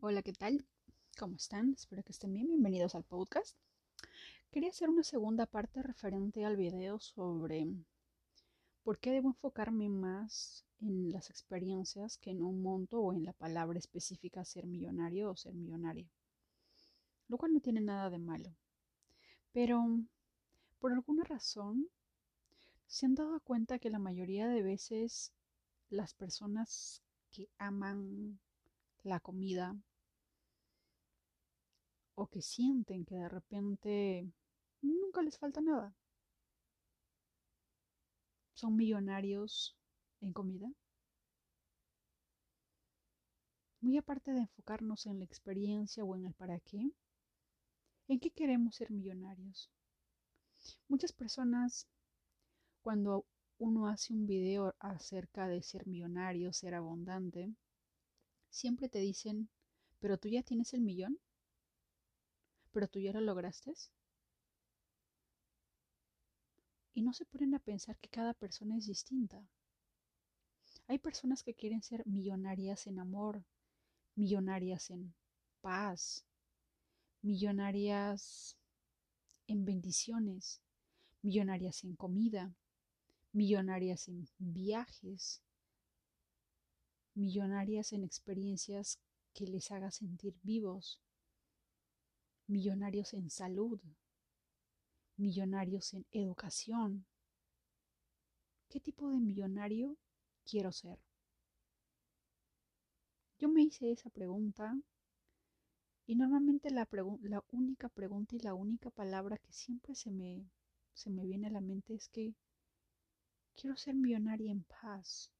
Hola, ¿qué tal? ¿Cómo están? Espero que estén bien. Bienvenidos al podcast. Quería hacer una segunda parte referente al video sobre por qué debo enfocarme más en las experiencias que en un monto o en la palabra específica ser millonario o ser millonario. Lo cual no tiene nada de malo. Pero por alguna razón se han dado cuenta que la mayoría de veces las personas que aman la comida o que sienten que de repente nunca les falta nada. Son millonarios en comida. Muy aparte de enfocarnos en la experiencia o en el para qué, ¿en qué queremos ser millonarios? Muchas personas, cuando uno hace un video acerca de ser millonario, ser abundante, siempre te dicen, pero tú ya tienes el millón, pero tú ya lo lograste. Y no se ponen a pensar que cada persona es distinta. Hay personas que quieren ser millonarias en amor, millonarias en paz, millonarias en bendiciones, millonarias en comida, millonarias en viajes, millonarias en experiencias que les haga sentir vivos, millonarios en salud, millonarios en educación. ¿Qué tipo de millonario quiero ser? Yo me hice esa pregunta y normalmente la, única pregunta y la única palabra que siempre se me, se me viene a la mente es que quiero ser millonaria en paz.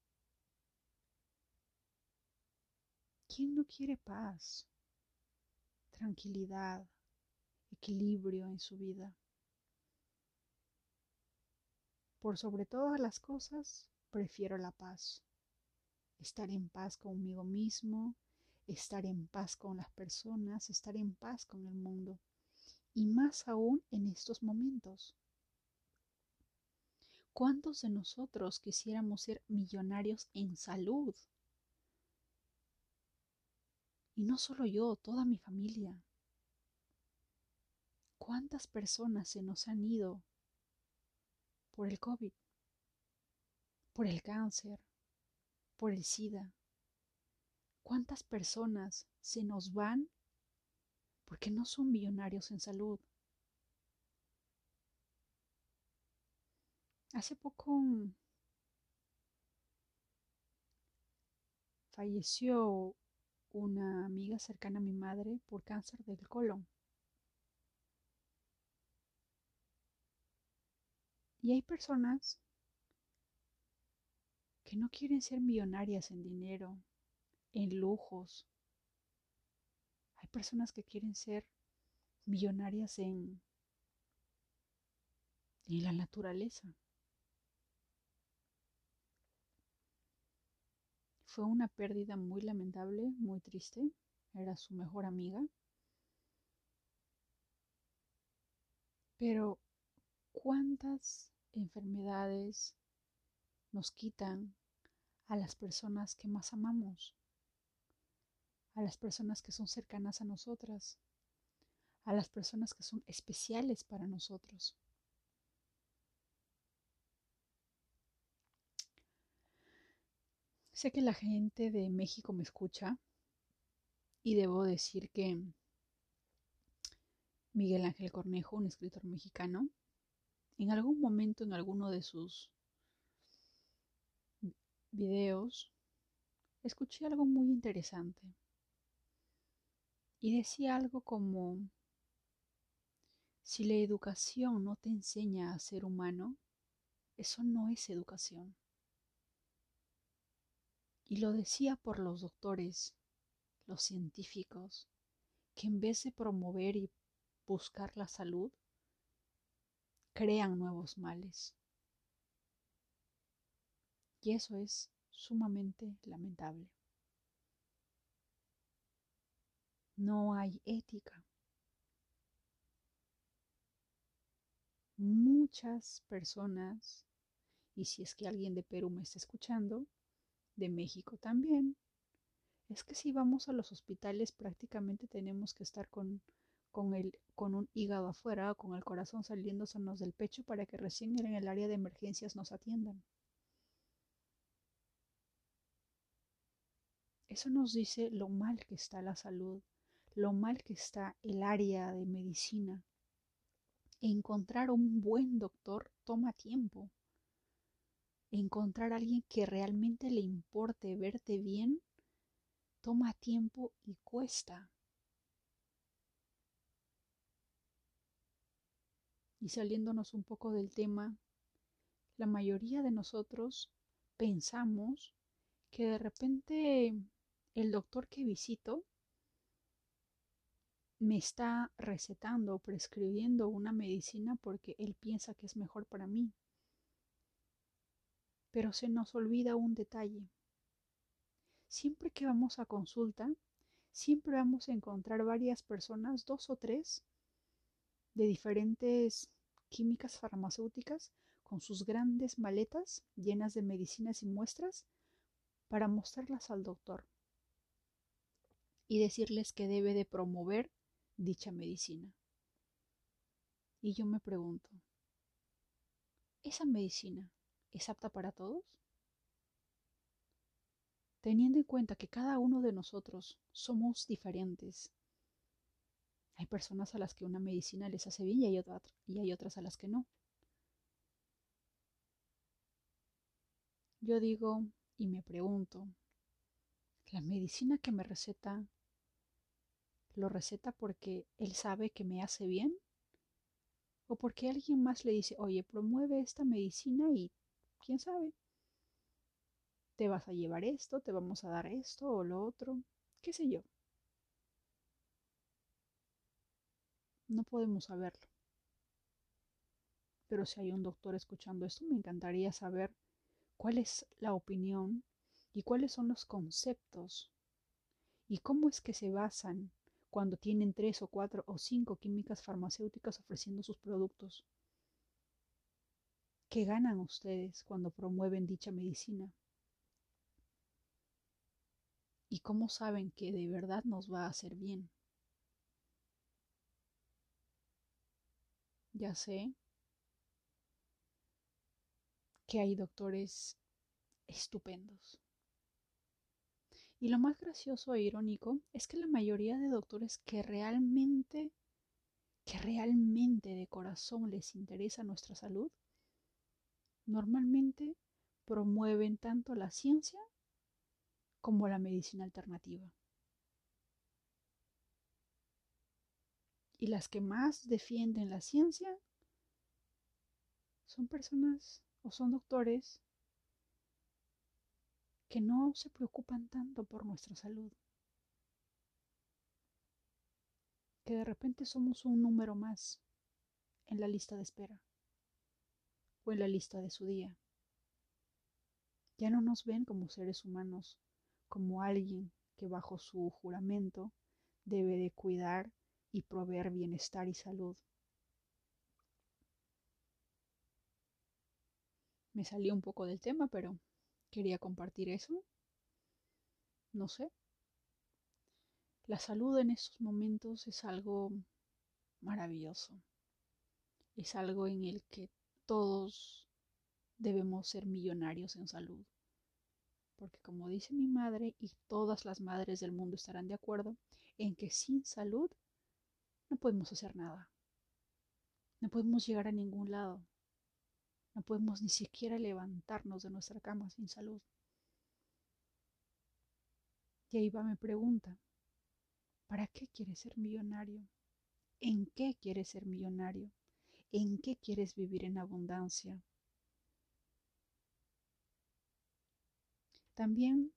¿Quién no quiere paz, tranquilidad, equilibrio en su vida? Por sobre todas las cosas, prefiero la paz. Estar en paz conmigo mismo, estar en paz con las personas, estar en paz con el mundo. Y más aún en estos momentos. ¿Cuántos de nosotros quisiéramos ser millonarios en salud? Y no solo yo, toda mi familia. ¿Cuántas personas se nos han ido por el COVID, por el cáncer, por el SIDA? ¿Cuántas personas se nos van porque no son millonarios en salud? Hace poco falleció una amiga cercana a mi madre por cáncer del colon. Y hay personas que no quieren ser millonarias en dinero, en lujos. Hay personas que quieren ser millonarias en, en la naturaleza. Fue una pérdida muy lamentable, muy triste. Era su mejor amiga. Pero, ¿cuántas enfermedades nos quitan a las personas que más amamos? A las personas que son cercanas a nosotras. A las personas que son especiales para nosotros. Sé que la gente de México me escucha y debo decir que Miguel Ángel Cornejo, un escritor mexicano, en algún momento en alguno de sus videos escuché algo muy interesante y decía algo como, si la educación no te enseña a ser humano, eso no es educación. Y lo decía por los doctores, los científicos, que en vez de promover y buscar la salud, crean nuevos males. Y eso es sumamente lamentable. No hay ética. Muchas personas, y si es que alguien de Perú me está escuchando, de México también, es que si vamos a los hospitales prácticamente tenemos que estar con, con, el, con un hígado afuera o con el corazón saliéndonos del pecho para que recién en el área de emergencias nos atiendan. Eso nos dice lo mal que está la salud, lo mal que está el área de medicina. Encontrar un buen doctor toma tiempo. Encontrar a alguien que realmente le importe verte bien toma tiempo y cuesta. Y saliéndonos un poco del tema, la mayoría de nosotros pensamos que de repente el doctor que visito me está recetando o prescribiendo una medicina porque él piensa que es mejor para mí. Pero se nos olvida un detalle. Siempre que vamos a consulta, siempre vamos a encontrar varias personas, dos o tres, de diferentes químicas farmacéuticas, con sus grandes maletas llenas de medicinas y muestras, para mostrarlas al doctor y decirles que debe de promover dicha medicina. Y yo me pregunto, ¿esa medicina es apta para todos? Teniendo en cuenta que cada uno de nosotros somos diferentes. Hay personas a las que una medicina les hace bien y hay, y hay otras a las que no. Yo digo y me pregunto, ¿la medicina que me receta lo receta porque él sabe que me hace bien o porque alguien más le dice, oye, promueve esta medicina y quién sabe, te vas a llevar esto, te vamos a dar esto o lo otro, qué sé yo. No podemos saberlo. Pero si hay un doctor escuchando esto, me encantaría saber cuál es la opinión y cuáles son los conceptos y cómo es que se basan cuando tienen tres o cuatro o cinco químicas farmacéuticas ofreciendo sus productos. ¿Qué ganan ustedes cuando promueven dicha medicina? ¿Y cómo saben que de verdad nos va a hacer bien? Ya sé que hay doctores estupendos y lo más gracioso e irónico es que la mayoría de doctores que realmente, que realmente de corazón les interesa nuestra salud, normalmente promueven tanto la ciencia como la medicina alternativa. Y las que más defienden la ciencia son personas o son doctores que no se preocupan tanto por nuestra salud. Que de repente somos un número más en la lista de espera en la lista de su día. Ya no nos ven como seres humanos, como alguien que bajo su juramento debe de cuidar y proveer bienestar y salud. Me salí un poco del tema, pero quería compartir eso. No sé. La salud en estos momentos es algo maravilloso. Es algo en el que todos debemos ser millonarios en salud. Porque como dice mi madre y todas las madres del mundo estarán de acuerdo en que sin salud no podemos hacer nada. No podemos llegar a ningún lado. No podemos ni siquiera levantarnos de nuestra cama sin salud. Y ahí va mi pregunta. ¿Para qué quieres ser millonario? ¿En qué quieres ser millonario? ¿En qué quieres vivir en abundancia? También,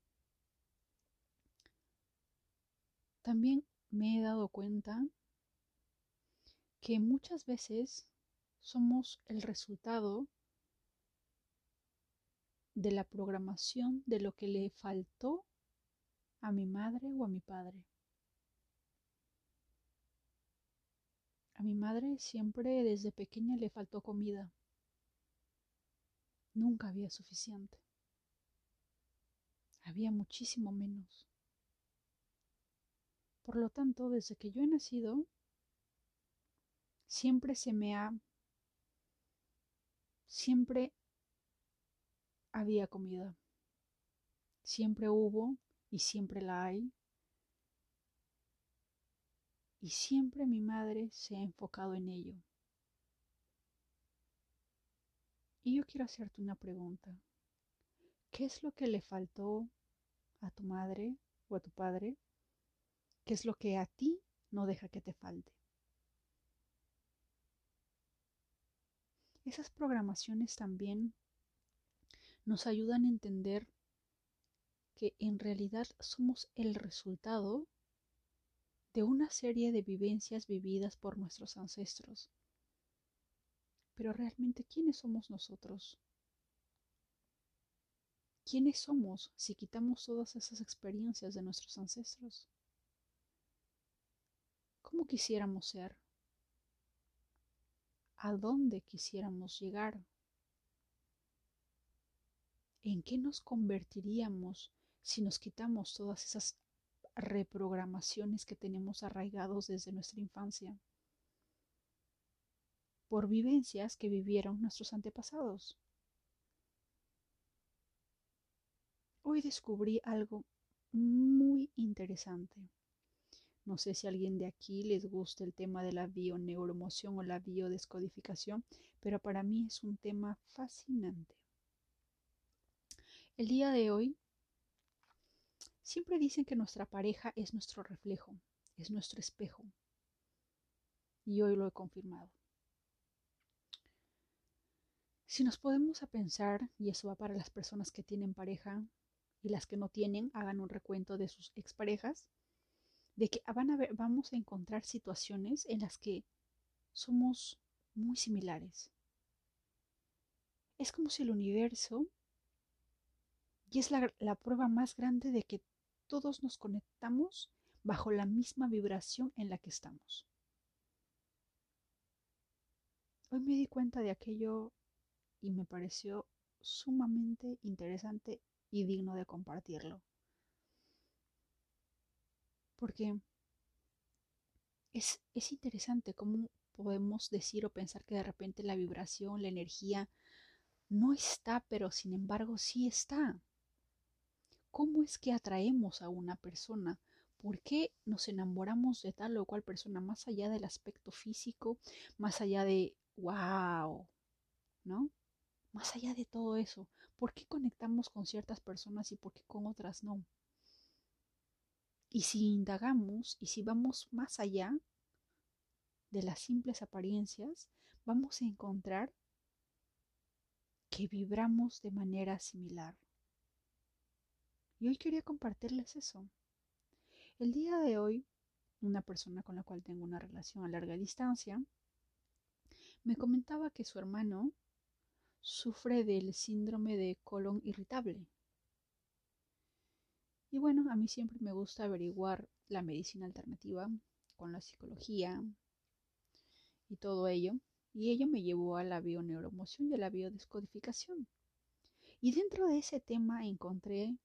también me he dado cuenta que muchas veces somos el resultado de la programación de lo que le faltó a mi madre o a mi padre. A mi madre siempre desde pequeña le faltó comida. Nunca había suficiente. Había muchísimo menos. Por lo tanto, desde que yo he nacido, siempre se me ha, siempre había comida, siempre hubo y siempre la hay. Y siempre mi madre se ha enfocado en ello. Y yo quiero hacerte una pregunta. ¿Qué es lo que le faltó a tu madre o a tu padre? ¿Qué es lo que a ti no deja que te falte? Esas programaciones también nos ayudan a entender que en realidad somos el resultado de una serie de vivencias vividas por nuestros ancestros. Pero realmente, ¿quiénes somos nosotros? ¿Quiénes somos si quitamos todas esas experiencias de nuestros ancestros? ¿Cómo quisiéramos ser? ¿A dónde quisiéramos llegar? ¿En qué nos convertiríamos si nos quitamos todas esas reprogramaciones que tenemos arraigados desde nuestra infancia? Por vivencias que vivieron nuestros antepasados. Hoy descubrí algo muy interesante. No sé si a alguien de aquí les gusta el tema de la bioneuromoción o la biodescodificación, pero para mí es un tema fascinante. El día de hoy siempre dicen que nuestra pareja es nuestro reflejo, es nuestro espejo. Y hoy lo he confirmado. Si nos podemos a pensar, y eso va para las personas que tienen pareja y las que no tienen, hagan un recuento de sus exparejas de que van a ver, vamos a encontrar situaciones en las que somos muy similares. Es como si el universo, y es la, la prueba más grande de que todos nos conectamos bajo la misma vibración en la que estamos. Hoy me di cuenta de aquello y me pareció sumamente interesante y digno de compartirlo porque es, interesante cómo podemos decir o pensar que de repente la vibración, la energía no está, pero sin embargo sí está. ¿Cómo es que atraemos a una persona? ¿Por qué nos enamoramos de tal o cual persona más allá del aspecto físico, más allá de wow, ¿no? Más allá de todo eso, ¿por qué conectamos con ciertas personas y por qué con otras no? Y si indagamos y si vamos más allá de las simples apariencias, vamos a encontrar que vibramos de manera similar. Y hoy quería compartirles eso. El día de hoy, una persona con la cual tengo una relación a larga distancia, me comentaba que su hermano sufre del síndrome de colon irritable. Y bueno, a mí siempre me gusta averiguar la medicina alternativa con la psicología y todo ello. Y ello me llevó a la bioneuromoción y a la biodescodificación. Y dentro de ese tema encontré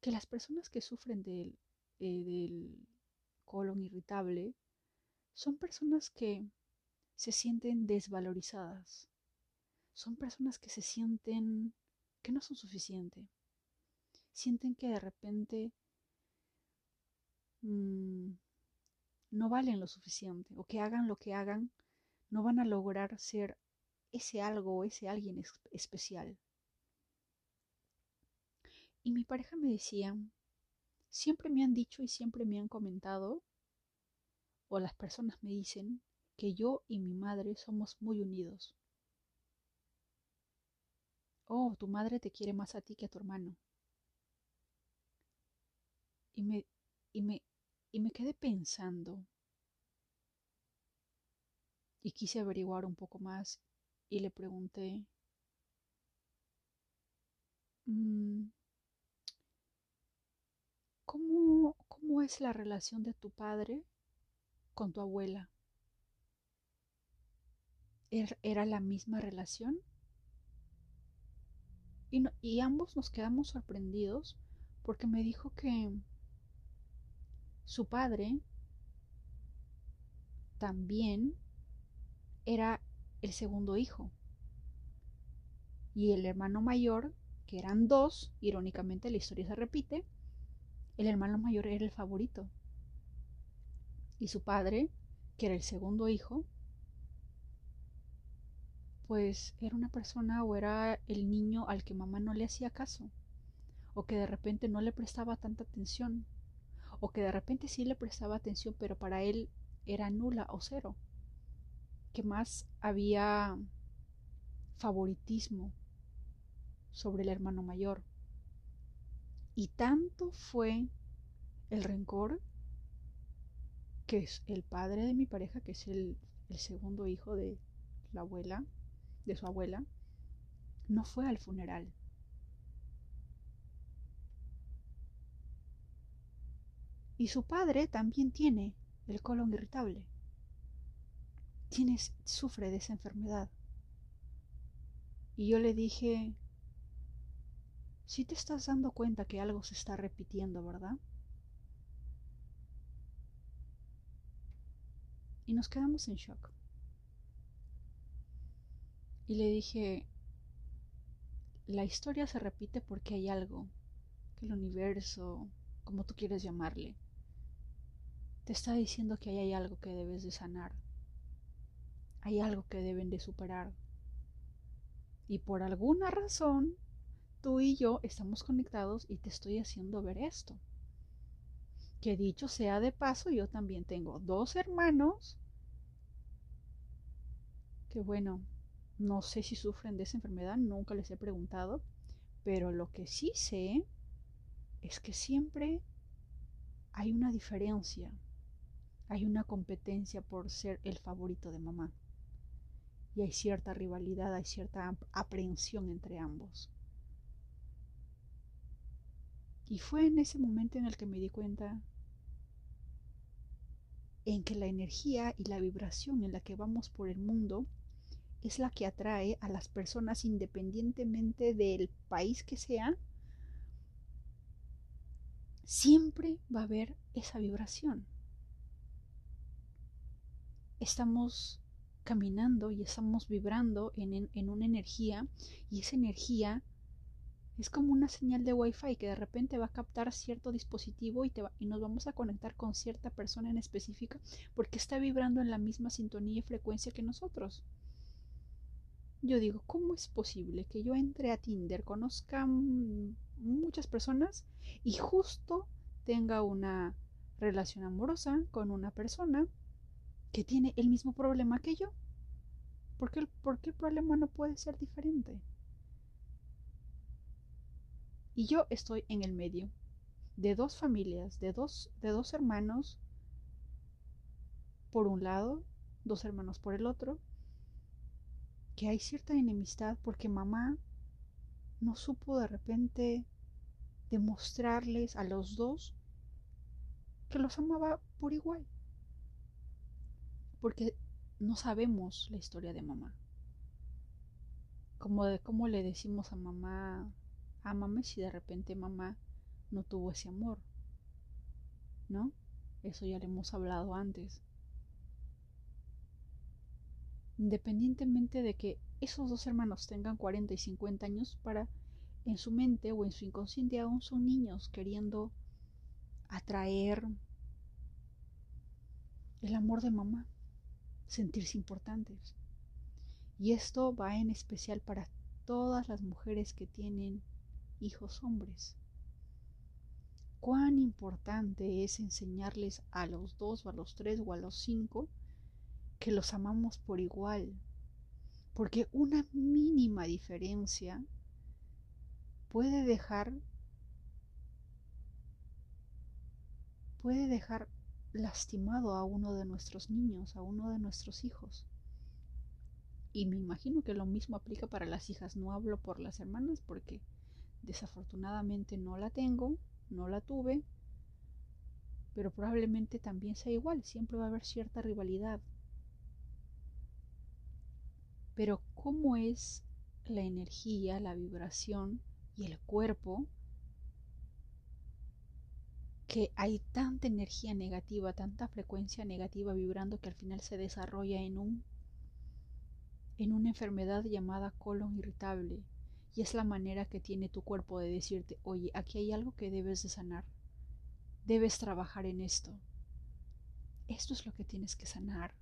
que las personas que sufren del, eh, del colon irritable son personas que se sienten desvalorizadas. Son personas que se sienten que no son suficientes sienten que de repente mm, no valen lo suficiente o que hagan lo que hagan, no van a lograr ser ese algo o ese alguien especial. Y mi pareja me decía, siempre me han dicho y siempre me han comentado, o las personas me dicen, que yo y mi madre somos muy unidos. Oh, tu madre te quiere más a ti que a tu hermano y me, y me, y me quedé pensando y quise averiguar un poco más y le pregunté, mm, ¿cómo, ¿cómo es la relación de tu padre con tu abuela? ¿Er, ¿Era la misma relación? Y, y ambos nos quedamos sorprendidos porque me dijo que su padre también era el segundo hijo. Y el hermano mayor, que eran dos, irónicamente la historia se repite, el hermano mayor era el favorito. Y su padre, que era el segundo hijo, pues era una persona o era el niño al que mamá no le hacía caso, o que de repente no le prestaba tanta atención, o que de repente sí le prestaba atención, pero para él era nula o cero, que más había favoritismo sobre el hermano mayor. Y tanto fue el rencor que es el padre de mi pareja, que es el, segundo hijo de la abuela, de su abuela, no fue al funeral. Y su padre también tiene el colon irritable. Sufre de esa enfermedad. Y yo le dije, si te estás dando cuenta que algo se está repitiendo, ¿verdad? Y nos quedamos en shock. Y le dije, la historia se repite porque hay algo, que el universo, como tú quieres llamarle, te está diciendo que hay algo que debes de sanar. Hay algo que deben de superar. Y por alguna razón, tú y yo estamos conectados y te estoy haciendo ver esto. Que dicho sea de paso, yo también tengo dos hermanos que bueno, no sé si sufren de esa enfermedad, nunca les he preguntado, pero lo que sí sé es que siempre hay una diferencia, hay una competencia por ser el favorito de mamá. Y hay cierta rivalidad, hay cierta aprehensión entre ambos. Y fue en ese momento en el que me di cuenta en que la energía y la vibración en la que vamos por el mundo es la que atrae a las personas independientemente del país que sea, siempre va a haber esa vibración. Estamos caminando y estamos vibrando en, en, una energía y esa energía es como una señal de wifi que de repente va a captar cierto dispositivo y, te y nos vamos a conectar con cierta persona en específica porque está vibrando en la misma sintonía y frecuencia que nosotros. Yo digo, ¿cómo es posible que yo entre a Tinder, conozca muchas personas y justo tenga una relación amorosa con una persona que tiene el mismo problema que yo? ¿Por qué, ¿Por qué el problema no puede ser diferente? Y yo estoy en el medio de dos familias, de dos, de dos hermanos por un lado, dos hermanos por el otro, que hay cierta enemistad porque mamá no supo de repente demostrarles a los dos que los amaba por igual. Porque no sabemos la historia de mamá. Como de cómo le decimos a mamá, ámame si de repente mamá no tuvo ese amor. ¿No? Eso ya le hemos hablado antes independientemente de que esos dos hermanos tengan 40 y 50 años para en su mente o en su inconsciente aún son niños queriendo atraer el amor de mamá, sentirse importantes. Y esto va en especial para todas las mujeres que tienen hijos hombres. Cuán importante es enseñarles a los dos o a los tres o a los cinco que los amamos por igual, porque una mínima diferencia puede dejar puede dejar lastimado a uno de nuestros niños, a uno de nuestros hijos. Y me imagino que lo mismo aplica para las hijas. No hablo por las hermanas porque desafortunadamente no la tengo, no la tuve, pero probablemente también sea igual. Siempre va a haber cierta rivalidad, pero cómo es la energía, la vibración y el cuerpo que hay tanta energía negativa, tanta frecuencia negativa vibrando que al final se desarrolla en un en una enfermedad llamada colon irritable y es la manera que tiene tu cuerpo de decirte, "Oye, aquí hay algo que debes de sanar. Debes trabajar en esto. Esto es lo que tienes que sanar."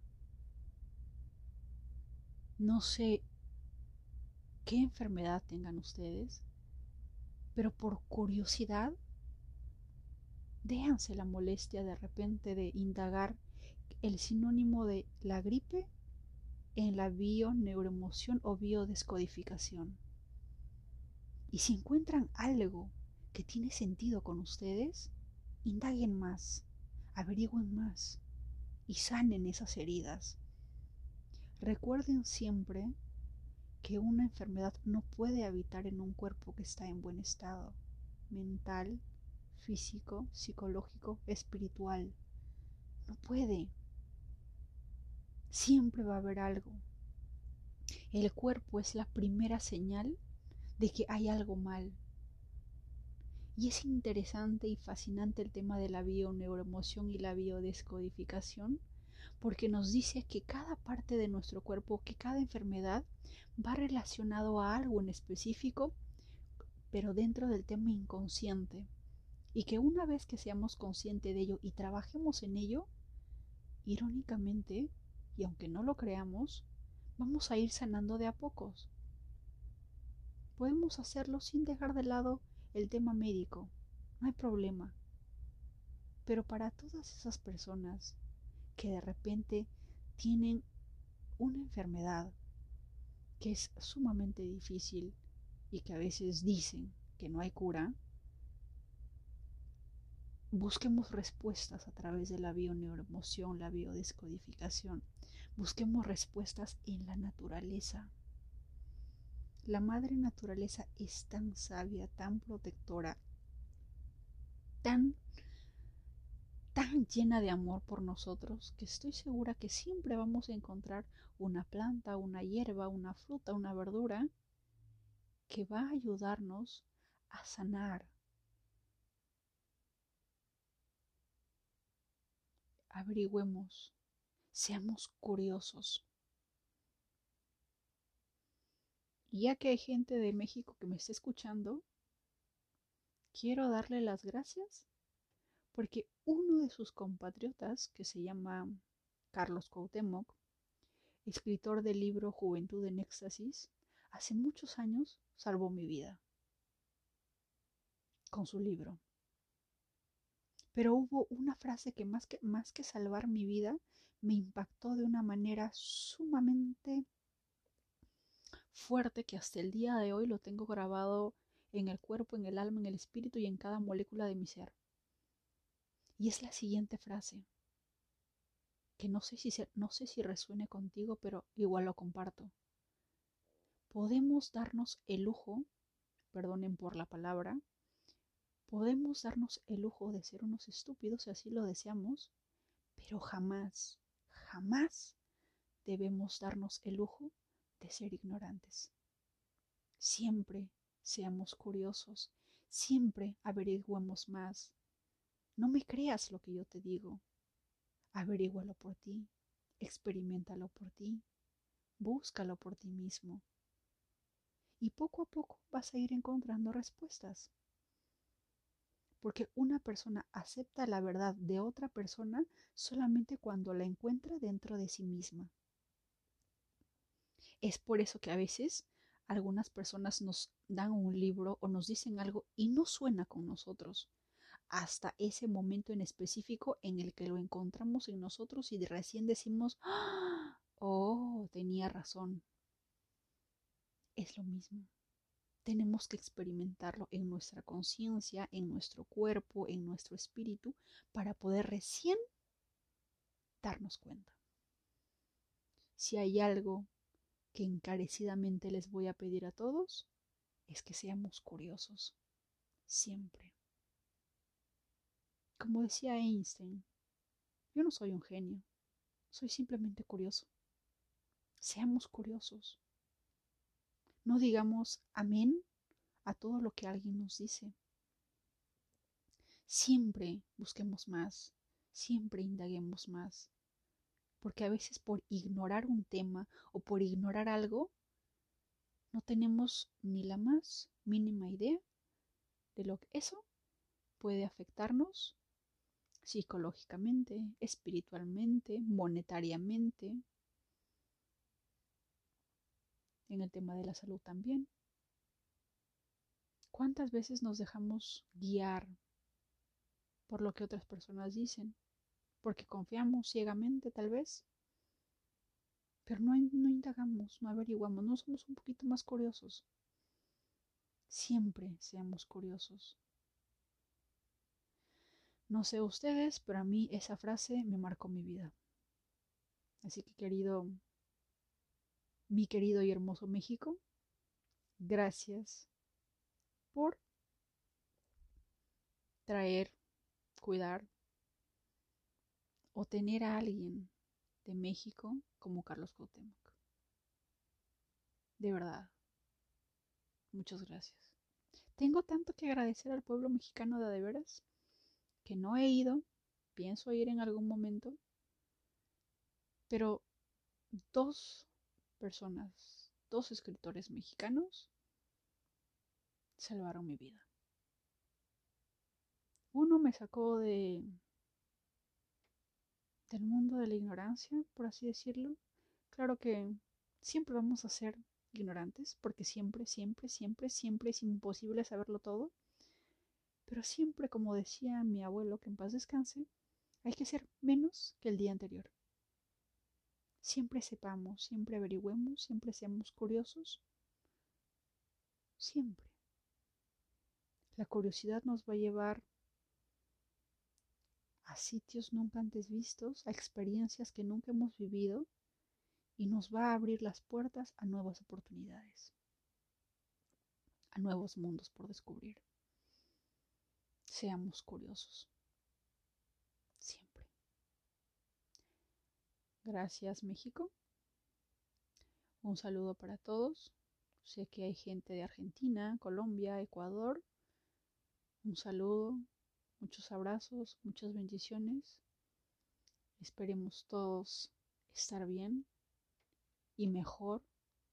No sé qué enfermedad tengan ustedes, pero por curiosidad déjanse la molestia de repente de indagar el sinónimo de la gripe en la bioneuroemoción o biodescodificación. Y si encuentran algo que tiene sentido con ustedes, indaguen más, averigüen más y sanen esas heridas. Recuerden siempre que una enfermedad no puede habitar en un cuerpo que está en buen estado mental, físico, psicológico, espiritual. No puede. Siempre va a haber algo. El cuerpo es la primera señal de que hay algo mal. Y es interesante y fascinante el tema de la bioneuroemoción y la biodescodificación, porque nos dice que cada parte de nuestro cuerpo, que cada enfermedad va relacionado a algo en específico, pero dentro del tema inconsciente y que una vez que seamos conscientes de ello y trabajemos en ello, irónicamente, y aunque no lo creamos, vamos a ir sanando de a pocos. Podemos hacerlo sin dejar de lado el tema médico, no hay problema. Pero para todas esas personas que de repente tienen una enfermedad que es sumamente difícil y que a veces dicen que no hay cura, Busquemos respuestas a través de la bioneuroemoción, la biodescodificación. Busquemos respuestas en la naturaleza. La madre naturaleza es tan sabia, tan protectora, tan tan llena de amor por nosotros que estoy segura que siempre vamos a encontrar una planta, una hierba, una fruta, una verdura que va a ayudarnos a sanar, averigüemos, seamos curiosos. Y ya que hay gente de México que me está escuchando, quiero darle las gracias porque uno de sus compatriotas, que se llama Carlos Cuauhtémoc, escritor del libro Juventud en Éxtasis, hace muchos años salvó mi vida con su libro. Pero hubo una frase que más que, más que salvar mi vida, me impactó de una manera sumamente fuerte que hasta el día de hoy lo tengo grabado en el cuerpo, en el alma, en el espíritu y en cada molécula de mi ser. Y es la siguiente frase, que no sé si, no sé si resuene contigo, pero igual lo comparto. Podemos darnos el lujo, perdonen por la palabra, Podemos darnos el lujo de ser unos estúpidos si así lo deseamos, pero jamás, jamás debemos darnos el lujo de ser ignorantes. Siempre seamos curiosos, siempre averiguemos más. No me creas lo que yo te digo. Averígualo por ti, experimentalo por ti, búscalo por ti mismo. Y poco a poco vas a ir encontrando respuestas porque una persona acepta la verdad de otra persona solamente cuando la encuentra dentro de sí misma. Es por eso que a veces algunas personas nos dan un libro o nos dicen algo y no suena con nosotros hasta ese momento en específico en el que lo encontramos en nosotros y recién decimos, ¡Ah! oh, tenía razón. Es lo mismo tenemos que experimentarlo en nuestra conciencia, en nuestro cuerpo, en nuestro espíritu, para poder recién darnos cuenta. Si hay algo que encarecidamente les voy a pedir a todos, es que seamos curiosos, siempre. Como decía Einstein, yo no soy un genio, soy simplemente curioso. Seamos curiosos. No digamos amén a todo lo que alguien nos dice. siempre busquemos más, siempre indaguemos más. Porque a veces por ignorar un tema o por ignorar algo, no tenemos ni la más mínima idea de lo que eso puede afectarnos psicológicamente, espiritualmente, monetariamente, en el tema de la salud también. ¿Cuántas veces nos dejamos guiar por lo que otras personas dicen? Porque confiamos ciegamente tal vez, pero no, no indagamos, no averiguamos, no somos un poquito más curiosos. Siempre seamos curiosos. No sé ustedes, pero a mí esa frase me marcó mi vida. Así que querido, mi querido y hermoso México, gracias por traer, cuidar o tener a alguien de México como Carlos Cuauhtémoc. De verdad, muchas gracias. Tengo tanto que agradecer al pueblo mexicano de veras que no he ido, pienso ir en algún momento, pero dos personas, dos escritores mexicanos salvaron mi vida. Uno me sacó de del mundo de la ignorancia, por así decirlo. Claro que siempre vamos a ser ignorantes, porque siempre, siempre, siempre, siempre es imposible saberlo todo. Pero siempre, como decía mi abuelo, que en paz descanse, hay que ser menos que el día anterior. Siempre sepamos, siempre averigüemos, siempre seamos curiosos. Siempre. La curiosidad nos va a llevar a sitios nunca antes vistos, a experiencias que nunca hemos vivido y nos va a abrir las puertas a nuevas oportunidades, a nuevos mundos por descubrir. Seamos curiosos. Siempre. Gracias México. Un saludo para todos. Sé que hay gente de Argentina, Colombia, Ecuador. Un saludo, muchos abrazos, muchas bendiciones. Esperemos todos estar bien y mejor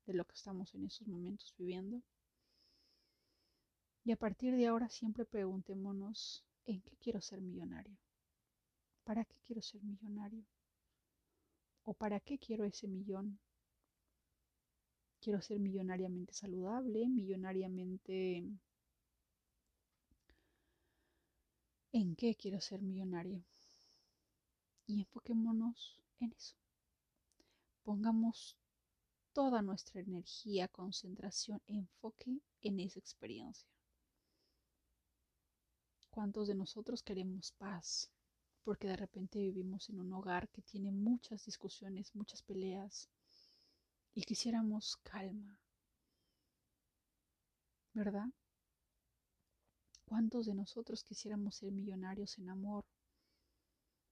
de lo que estamos en estos momentos viviendo. Y a partir de ahora siempre preguntémonos, ¿en qué quiero ser millonario? ¿Para qué quiero ser millonario? ¿O para qué quiero ese millón? Quiero ser millonariamente saludable, millonariamente... ¿En qué quiero ser millonario? Y enfoquémonos en eso. Pongamos toda nuestra energía, concentración, enfoque en esa experiencia. ¿Cuántos de nosotros queremos paz? Porque de repente vivimos en un hogar que tiene muchas discusiones, muchas peleas y quisiéramos calma. ¿Verdad? ¿Cuántos de nosotros quisiéramos ser millonarios en amor?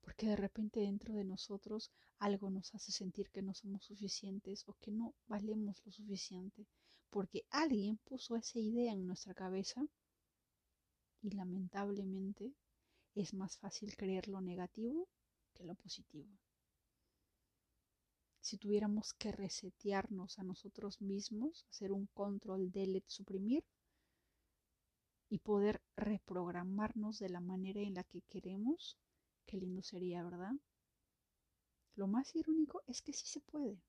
Porque de repente dentro de nosotros algo nos hace sentir que no somos suficientes o que no valemos lo suficiente, porque alguien puso esa idea en nuestra cabeza y lamentablemente es más fácil creer lo negativo que lo positivo. Si tuviéramos que resetearnos a nosotros mismos, hacer un control delete suprimir y poder reprogramarnos de la manera en la que queremos, qué lindo sería, ¿verdad? Lo más irónico es que sí se puede.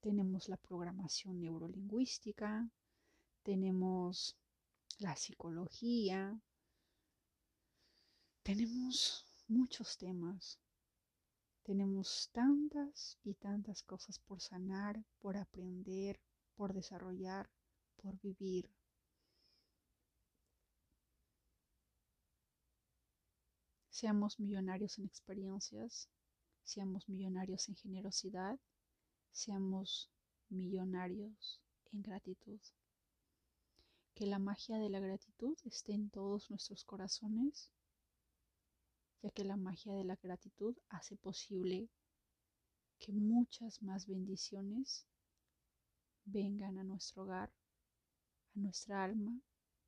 Tenemos la programación neurolingüística, tenemos la psicología. Tenemos muchos temas. Tenemos tantas y tantas cosas por sanar, por aprender, por desarrollar, por vivir. Seamos millonarios en experiencias, seamos millonarios en generosidad, seamos millonarios en gratitud que la magia de la gratitud esté en todos nuestros corazones, ya que la magia de la gratitud hace posible que muchas más bendiciones vengan a nuestro hogar, a nuestra alma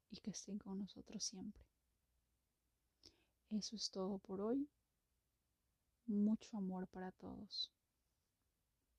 y que estén con nosotros siempre. Eso es todo por hoy. Mucho amor para todos.